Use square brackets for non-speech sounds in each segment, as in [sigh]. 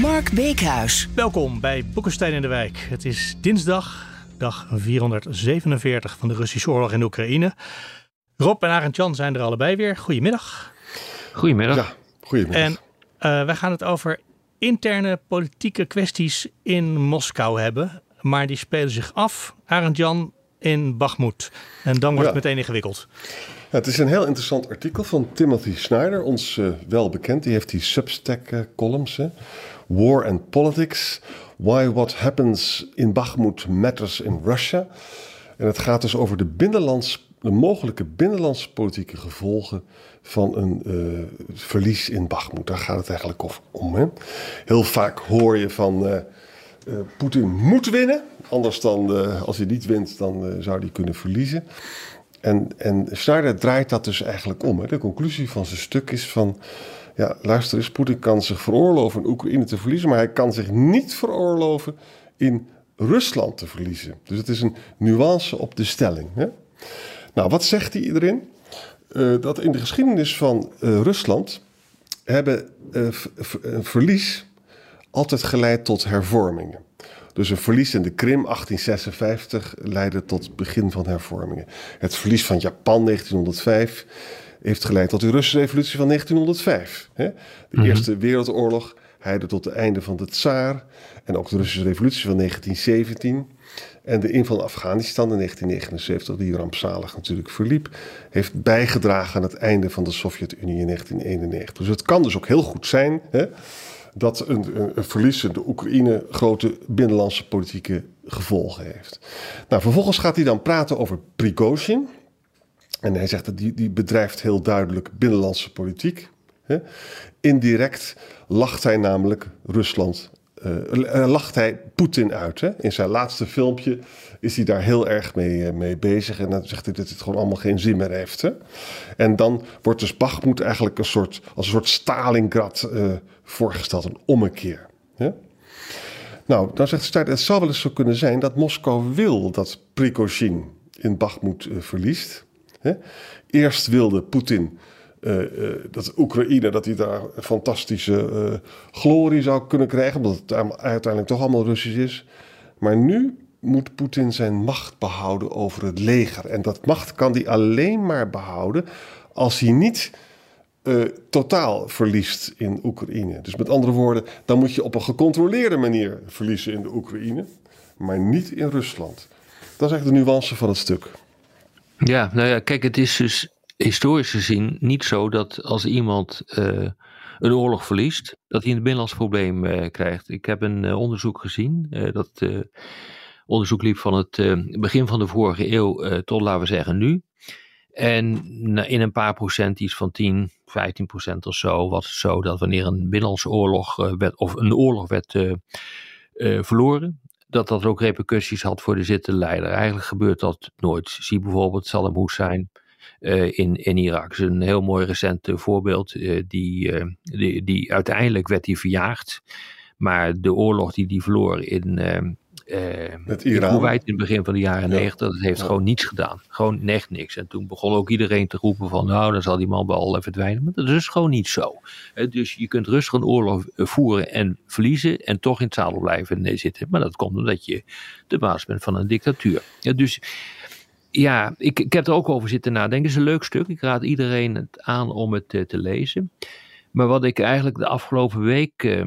Mark Beekhuis. Welkom bij Boekenstein in de Wijk. Het is dinsdag, dag 447 van de Russische oorlog in Oekraïne. Rob en Arend Jan zijn er allebei weer. Goedemiddag. Goedemiddag. Ja, goedemiddag. En uh, wij gaan het over interne politieke kwesties in Moskou hebben. Maar die spelen zich af, Arend Jan, in Bakhmut. En dan wordt Ja. het meteen ingewikkeld. Ja, het is een heel interessant artikel van Timothy Snyder, ons eh, wel bekend. Die heeft die Substack-columns. hè. War and Politics. Why what happens in Bakhmut matters in Russia. En het gaat dus over de, binnenlands, de mogelijke binnenlandse politieke gevolgen van een eh, verlies in Bakhmut. Daar gaat het eigenlijk om. Hè? Heel vaak hoor je van eh, Poetin moet winnen. Anders dan, eh, als hij niet wint, dan eh, zou hij kunnen verliezen. En, en Snyder draait dat dus eigenlijk om. Hè. De conclusie van zijn stuk is van... Ja, luister eens, Poetin kan zich veroorloven in Oekraïne te verliezen... maar hij kan zich niet veroorloven in Rusland te verliezen. Dus het is een nuance op de stelling. Hè. Nou, wat zegt hij? Eh, dat in de geschiedenis van Rusland... hebben v- een verlies altijd geleid tot hervormingen. Dus een verlies in de Krim 1856 leidde tot het begin van hervormingen. Het verlies van Japan 1905 heeft geleid tot de Russische revolutie van 1905. hè. De Eerste Wereldoorlog leidde tot het einde van de tsaar. En ook de Russische revolutie van 1917. En de inval in Afghanistan in 1979, die rampzalig natuurlijk verliep, heeft bijgedragen aan het einde van de Sovjet-Unie in 1991. Dus het kan dus ook heel goed zijn hè, dat een, een, de Oekraïne grote binnenlandse politieke gevolgen heeft. Nou, vervolgens gaat hij dan praten over Prigozhin. En hij zegt dat die, die bedrijft heel duidelijk binnenlandse politiek. Hè. Indirect lacht hij namelijk Rusland, eh, eh, lacht hij Poetin uit. Hè. In zijn laatste filmpje is hij daar heel erg mee, eh, mee bezig. En dan zegt hij dat het gewoon allemaal geen zin meer heeft. Hè. En dan wordt dus Bakhmut eigenlijk een soort, als een soort Stalingrad eh, voorgesteld, een ommekeer. Nou, dan zegt Stuyt, het zou wel eens zo kunnen zijn dat Moskou wil dat Prigozhin in Bakhmut eh, verliest. Hè? Eerst wilde Poetin eh, eh, dat Oekraïne dat hij daar fantastische glorie zou kunnen krijgen, omdat het uiteindelijk toch allemaal Russisch is. Maar nu moet Poetin zijn macht behouden over het leger. En dat macht kan hij alleen maar behouden als hij niet eh, totaal verliest in Oekraïne. Dus met andere woorden, dan moet je op een gecontroleerde manier verliezen in de Oekraïne, maar niet in Rusland. Dat is eigenlijk de nuance van het stuk. Ja, nou ja, kijk, het is dus historisch gezien niet zo dat als iemand eh, een oorlog verliest, dat hij een binnenlands probleem eh, krijgt. Ik heb een onderzoek gezien, dat onderzoek liep van het begin van de vorige eeuw tot, laten we zeggen, nu. En in een paar procent, iets van 10, 15 procent of zo, was het zo dat wanneer een binnenlandse oorlog eh, werd, of een oorlog werd eh, eh, verloren, dat dat ook repercussies had voor de zittende leider. Eigenlijk gebeurt dat nooit. Zie bijvoorbeeld Saddam Hussein eh, in, in Irak. Dat is een heel mooi recent voorbeeld. die, die, die, uiteindelijk werd hij verjaagd. Maar de oorlog die hij verloor in, eh, eh, Met in Iran. Kuwait in het begin van de jaren Ja. negentig, dat heeft Ja. gewoon niets gedaan. Gewoon echt niks. En toen begon ook iedereen te roepen van, nou, dan zal die man wel verdwijnen. Maar dat is gewoon niet zo. Dus je kunt rustig een oorlog eh, voeren en verliezen en toch in het zadel blijven eh, zitten. Maar dat komt omdat je de baas bent van een dictatuur. Ja, dus ja, ik, ik heb er ook over zitten nadenken. Het is een leuk stuk. Ik raad iedereen het aan om het te lezen. Maar wat ik eigenlijk de afgelopen week, eh,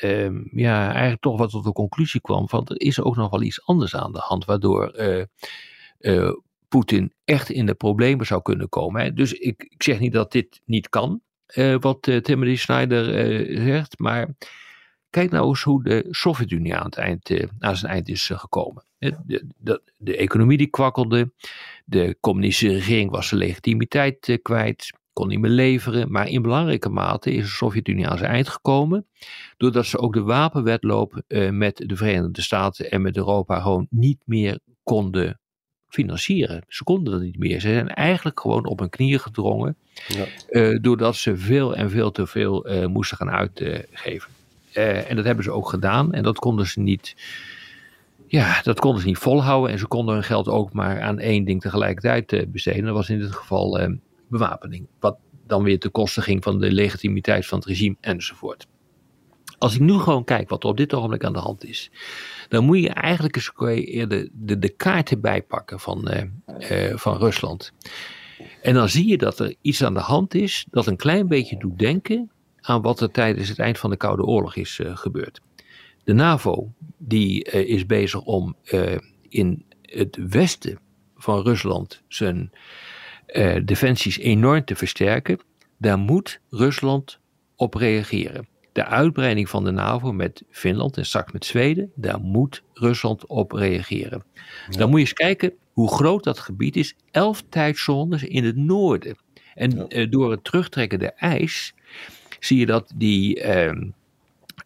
eh, ja, eigenlijk toch wat tot de conclusie kwam van er is ook nog wel iets anders aan de hand, waardoor eh, eh, Poetin echt in de problemen zou kunnen komen. Hè. Dus ik, ik zeg niet dat dit niet kan, eh, wat Timothy Snyder zegt, maar kijk nou eens hoe de Sovjet-Unie aan, het eind, aan zijn eind is gekomen. De, de, economie die kwakkelde, de communistische regering was zijn legitimiteit kwijt. Kon niet meer leveren. Maar in belangrijke mate is de Sovjet-Unie aan zijn eind gekomen. Doordat ze ook de wapenwetloop uh, met de Verenigde Staten en met Europa gewoon niet meer konden financieren. Ze konden dat niet meer. Ze zijn eigenlijk gewoon op hun knieën gedrongen. Ja. Uh, doordat ze veel en veel te veel uh, moesten gaan uitgeven. en dat hebben ze ook gedaan. En dat konden ze niet ja, dat konden ze niet volhouden en ze konden hun geld ook maar aan één ding tegelijkertijd besteden. Dat was in dit geval bewapening, wat dan weer ten koste ging van de legitimiteit van het regime enzovoort. Als ik nu gewoon kijk wat er op dit ogenblik aan de hand is, dan moet je eigenlijk eens de, de, de kaarten bijpakken van, uh, van Rusland. En dan zie je dat er iets aan de hand is dat een klein beetje doet denken aan wat er tijdens het eind van de Koude Oorlog is gebeurd. De NAVO die is bezig om in het westen van Rusland zijn uh, defensies enorm te versterken. Daar moet Rusland op reageren. De uitbreiding van de NAVO met Finland en straks met Zweden, daar moet Rusland op reageren. Ja. Dan moet je eens kijken hoe groot dat gebied is. Elf tijdzones in het noorden. En ja. door het terugtrekken der ijs zie je dat die ehm,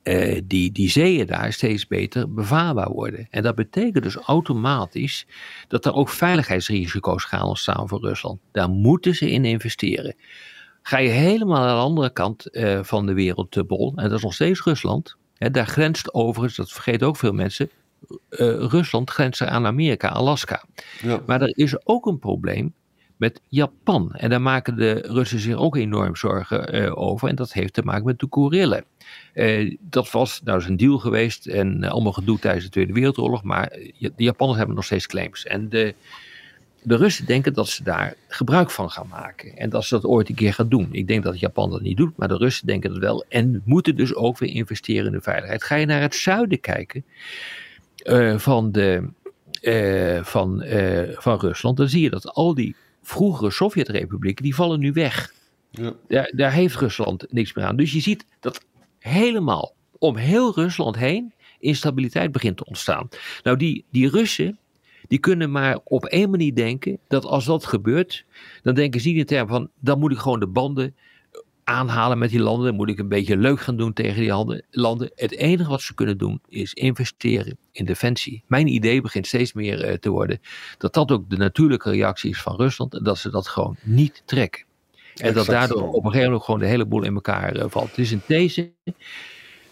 uh, die, die zeeën daar steeds beter bevaarbaar worden. En dat betekent dus automatisch dat er ook veiligheidsrisico's gaan ontstaan voor Rusland. Daar moeten ze in investeren. Ga je helemaal aan de andere kant uh, van de wereld te bol, en dat is nog steeds Rusland. Hè, daar grenst overigens, dat vergeten ook veel mensen, uh, Rusland grenst aan Amerika, Alaska. Ja. Maar er is ook een probleem met Japan. En daar maken de Russen zich ook enorm zorgen uh, over. En dat heeft te maken met de Korillen. Uh, dat was nou is een deal geweest en uh, allemaal gedoe tijdens de Tweede Wereldoorlog. Maar de Japanners hebben nog steeds claims. En de, de Russen denken dat ze daar gebruik van gaan maken. En dat ze dat ooit een keer gaan doen. Ik denk dat Japan dat niet doet, maar de Russen denken dat wel. En moeten dus ook weer investeren in de veiligheid. Ga je naar het zuiden kijken van, de, van, van Rusland, dan zie je dat al die vroegere Sovjet-republieken, die vallen nu weg. Ja. Daar, daar heeft Rusland niks meer aan. Dus je ziet dat helemaal om heel Rusland heen instabiliteit begint te ontstaan. Nou, die, die Russen, die kunnen maar op één manier denken dat als dat gebeurt, dan denken ze in termen van, dan moet ik gewoon de banden aanhalen met die landen. Dan moet ik een beetje leuk gaan doen tegen die landen. Het enige wat ze kunnen doen is investeren in defensie. Mijn idee begint steeds meer uh, te worden dat dat ook de natuurlijke reactie is van Rusland. En dat ze dat gewoon niet trekken. En dat daardoor op een gegeven moment gewoon de hele boel in elkaar uh, valt. Het is een these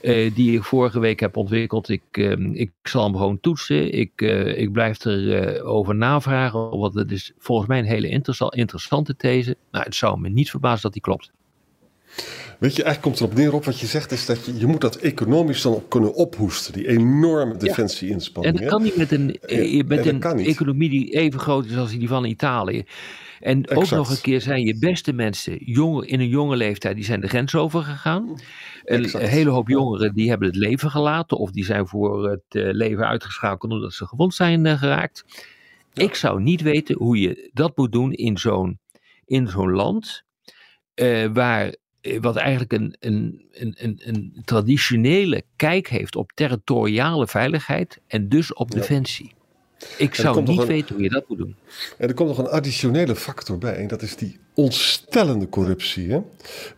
uh, die ik vorige week heb ontwikkeld. Ik, ik zal hem gewoon toetsen. Ik, ik blijf erover over navragen. Want het is volgens mij een hele interessante these. Nou, het zou me niet verbazen dat die klopt. Weet je, eigenlijk komt erop neer op wat je zegt, is dat je, je moet dat economisch dan op kunnen ophoesten, die enorme defensie-inspanningen. En dat kan niet met een, met een economie die even groot is als die van Italië. En exact. ook nog een keer zijn je beste mensen jong, in een jonge leeftijd, die zijn de grens overgegaan. Een exact. hele hoop jongeren die hebben het leven gelaten of die zijn voor het uh, leven uitgeschakeld omdat ze gewond zijn uh, geraakt. Ja. Ik zou niet weten hoe je dat moet doen in zo'n in zo'n land uh, waar wat eigenlijk een, een, een, een, traditionele kijk heeft op territoriale veiligheid en dus op ja. defensie. Ik zou niet een, weten hoe je dat moet doen. En er komt nog een additionele factor bij. En dat is die ontstellende corruptie hè,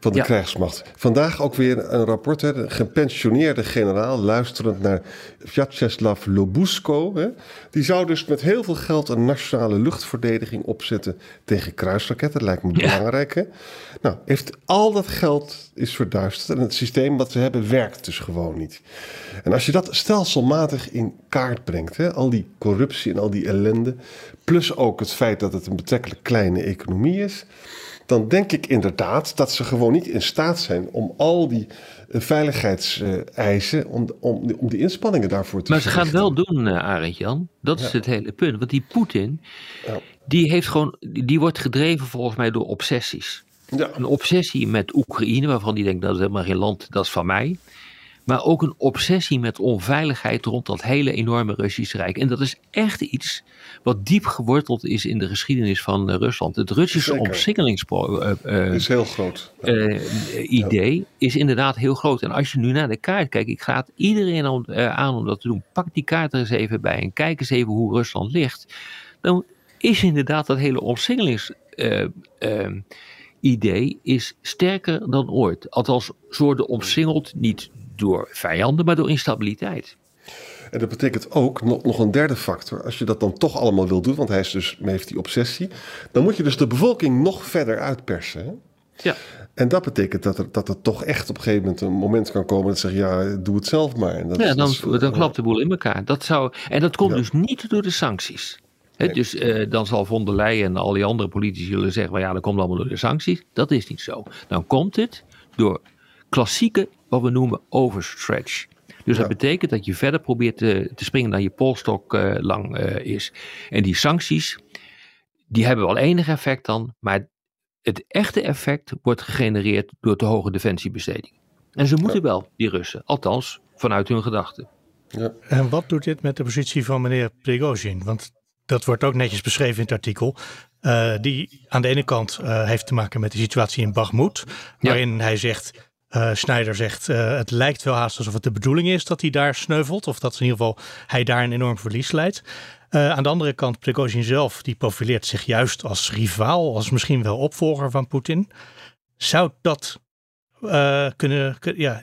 van de ja. krijgsmacht. Vandaag ook weer een rapport. Hè, de gepensioneerde generaal, luisterend naar Vyacheslav Lobusko. Hè, die zou dus met heel veel geld een nationale luchtverdediging opzetten tegen kruisraketten. Lijkt me ja. belangrijk. Hè? Nou, heeft al dat geld is verduisterd. En het systeem wat ze hebben werkt dus gewoon niet. En als je dat stelselmatig in kaart brengt, hè, al die corruptie en al die ellende, plus ook het feit dat het een betrekkelijk kleine economie is, dan denk ik inderdaad dat ze gewoon niet in staat zijn om al die uh, veiligheidseisen, om, om, om die inspanningen daarvoor te Maar ze gaan wel doen, uh, Arend Jan. Dat ja. is het hele punt. Want die Poetin, ja. die, heeft gewoon, die wordt gedreven volgens mij door obsessies. Ja. Een obsessie met Oekraïne, waarvan die denkt dat is helemaal geen land, dat is van mij. Maar ook een obsessie met onveiligheid rond dat hele enorme Russische Rijk. En dat is echt iets wat diep geworteld is in de geschiedenis van uh, Rusland. Het Russische omsingelingsproject uh, is heel groot. idee ja. is inderdaad heel groot. En als je nu naar de kaart kijkt, ik ga het iedereen om, aan om dat te doen. Pak die kaart er eens even bij en kijk eens even hoe Rusland ligt. Dan is inderdaad dat hele omsingelings idee is sterker dan ooit. Althans, ze worden omsingeld niet door vijanden, maar door instabiliteit. En dat betekent ook nog, een derde factor. Als je dat dan toch allemaal wil doen, want hij is dus, heeft die obsessie, dan moet je dus de bevolking nog verder uitpersen. Hè? Ja. En dat betekent dat er, dat er toch echt op een gegeven moment een moment kan komen dat ze zeggen, ja, doe het zelf maar. En dat ja, is- dan, is- dan klapt de boel in elkaar. Dat zou, en dat komt Ja. dus niet door de sancties. Nee. Dus eh, dan zal von der Leyen en al die andere politici zullen zeggen: well, ja, dat komt allemaal door de sancties. Dat is niet zo. Dan komt het door klassieke, wat we noemen, overstretch. Dus Ja. dat betekent dat je verder probeert te, te springen dan je polstok eh, lang eh, is. En die sancties, die hebben wel enig effect dan, maar het echte effect wordt gegenereerd door te hoge defensiebesteding. En ze moeten wel, die Russen, althans vanuit hun gedachten. Ja. En wat doet dit met de positie van meneer Prigozhin? Want dat wordt ook netjes beschreven in het artikel. Eh, die aan de ene kant eh, heeft te maken met de situatie in Bakhmut. Waarin hij zegt, eh Schneider zegt, eh, het lijkt wel haast alsof het de bedoeling is dat hij daar sneuvelt. Of dat in ieder geval hij daar een enorm verlies leidt. Eh, aan de andere kant, Prigozhin zelf, die profileert zich juist als rivaal. Als misschien wel opvolger van Poetin. Zou dat kunnen, kun- ja,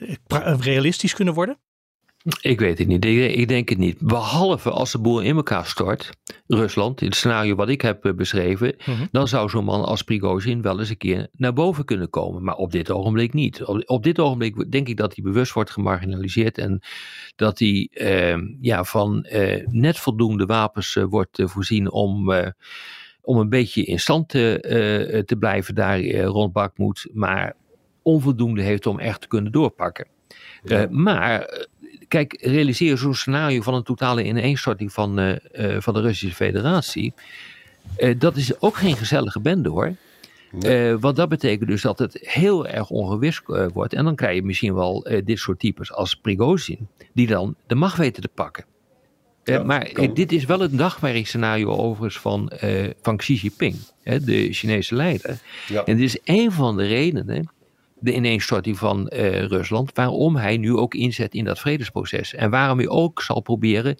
realistisch kunnen worden? Ik weet het niet. Ik, denk het niet. Behalve als de boel in elkaar stort, Rusland, in het scenario wat ik heb eh, beschreven, Mhm. dan zou zo'n man als Prigozhin wel eens een keer naar boven kunnen komen. Maar op dit ogenblik niet. Op, op dit ogenblik denk ik dat hij bewust wordt gemarginaliseerd en dat hij eh, ja, van eh, net voldoende wapens eh, wordt voorzien om. om een beetje in stand te, te blijven daar eh, rond Bakhmut, maar onvoldoende heeft om echt te kunnen doorpakken. Maar kijk, realiseer zo'n scenario van een totale ineenstorting van, eh, eh, van de Russische Federatie. Eh, dat is ook geen gezellige bende hoor. Eh, want dat betekent dus dat het heel erg ongewis wordt. En dan krijg je misschien wel dit soort types als Prigozhin, die dan de macht weten te pakken. Ja, maar dit is wel het nachtmerriescenario overigens van, van Xi Jinping, de Chinese leider. Ja. En dit is een van de redenen, de ineenstorting van eh, Rusland, waarom hij nu ook inzet in dat vredesproces. En waarom hij ook zal proberen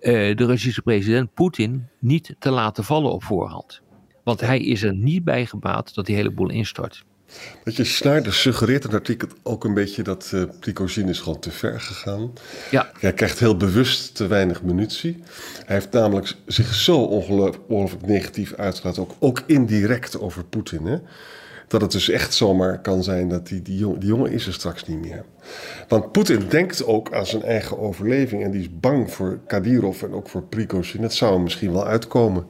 eh, de Russische president Poetin niet te laten vallen op voorhand. Want hij is er niet bij gebaat dat die hele boel instort. Weet je, suggereert in het artikel ook een beetje dat eh Prigozhin is gewoon te ver gegaan. Ja, Hij krijgt heel bewust te weinig munitie. Hij heeft namelijk zich zo ongeloof- ongelooflijk negatief uitgelaten, ook, ook indirect over Poetin. Hè? Dat het dus echt zomaar kan zijn dat die, die, jongen, is er straks niet meer. Want Poetin denkt ook aan zijn eigen overleving en die is bang voor Kadyrov en ook voor Prigozhin. Dat zou hem misschien wel uitkomen.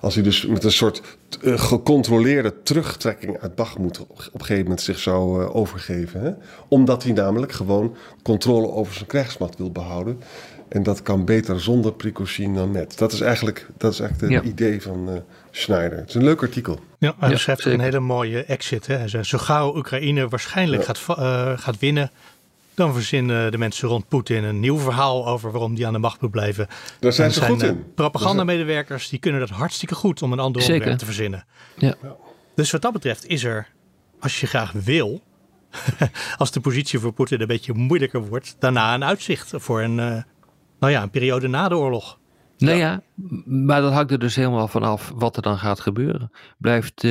Als hij dus met een soort eh, gecontroleerde terugtrekking uit op, op een gegeven moment zich zou eh, overgeven. Hè? Omdat hij namelijk gewoon controle over zijn krijgsmacht wil behouden. En dat kan beter zonder Prigozhin dan met. Dat is eigenlijk, dat is eigenlijk het Ja. idee van eh, Schneider. Het is een leuk artikel. Ja, hij Ja, beschrijft ook een hele mooie exit. Hè. Hij zegt, zo gauw Oekraïne waarschijnlijk Ja. gaat, eh, gaat winnen, dan verzinnen de mensen rond Poetin een nieuw verhaal over waarom die aan de macht moet blijven. Daar zijn ze goed eh, in. Propagandamedewerkers die kunnen dat hartstikke goed om een ander Zeker. onderwerp te verzinnen. ja. Dus wat dat betreft is er, als je graag wil, [laughs] als de positie voor Poetin een beetje moeilijker wordt, daarna een uitzicht voor een, eh, nou ja, een periode na de oorlog. Nou ja, maar dat hangt er dus helemaal vanaf wat er dan gaat gebeuren. Blijft eh,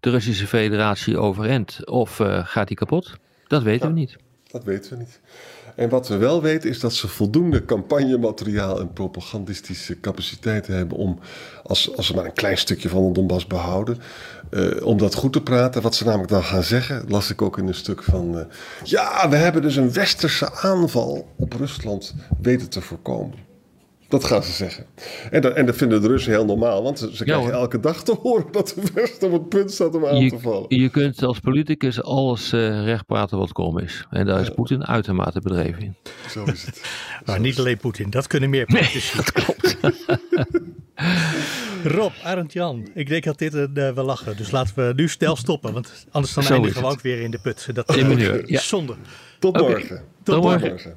de Russische Federatie overeind of eh, gaat die kapot? Dat weten we niet. Dat weten we niet. En wat we wel weten is dat ze voldoende campagnemateriaal en propagandistische capaciteiten hebben om, als, als ze maar een klein stukje van de Donbass behouden, eh, om dat goed te praten. Wat ze namelijk dan gaan zeggen, las ik ook in een stuk van, eh, ja, we hebben dus een westerse aanval op Rusland weten te voorkomen. Dat gaan ze zeggen. En dat, en dat vinden de Russen heel normaal, want ze, ze krijgen elke dag te horen dat de Westen op het punt staat om aan te vallen. Je, je kunt als politicus alles eh recht praten wat krom is. En daar is Poetin uitermate bedreven in. Zo is het. [laughs] Maar niet alleen Poetin, dat kunnen meer [laughs] politici. dat klopt. [laughs] Rob, Arend Jan, ik denk dat dit een uh, wel lachen. Dus laten we nu snel stoppen, want anders dan Zo eindigen is we ook weer in de put. Dat In uh, ja. zonde. Tot morgen. Tot morgen.